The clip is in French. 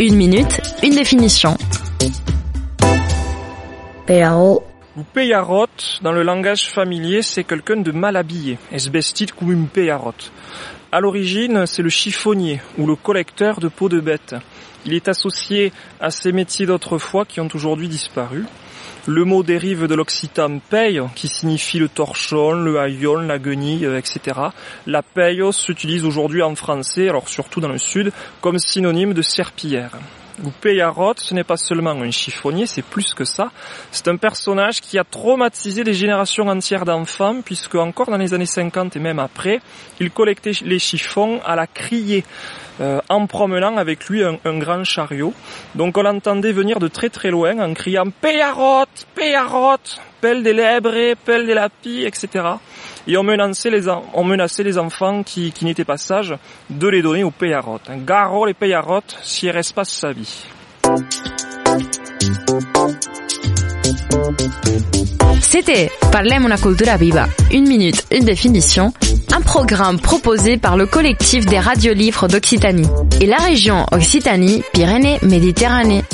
Une minute, une définition. Ou peyarote, dans le langage familier, c'est quelqu'un de mal habillé. Es vestit comme un peyarote. À l'origine, c'est le chiffonnier ou le collecteur de peaux de bêtes. Il est associé à ces métiers d'autrefois qui ont aujourd'hui disparu. Le mot dérive de l'occitan paye, qui signifie le torchon, le haillon, la guenille, euh, etc. La paye s'utilise aujourd'hui en français, alors surtout dans le sud, comme synonyme de serpillière. Peyarot, ce n'est pas seulement un chiffonnier, c'est plus que ça. C'est un personnage qui a traumatisé des générations entières d'enfants, puisque encore dans les années 50 et même après, il collectait les chiffons à la criée. Euh, en promenant avec lui un, grand chariot. Donc on l'entendait venir de très très loin en criant Peyarot, Peyarot, pelle des lébrés, pelle des lapis, etc. Et on menaçait les, les enfants qui, qui n'étaient pas sages de les donner aux Peyarot. Garo les Peyarot, si reste pas sa vie. C'était Parlem una cultura viva. Une minute, une définition. Un programme proposé par le collectif des radiolivres d'Occitanie et la région Occitanie-Pyrénées-Méditerranée.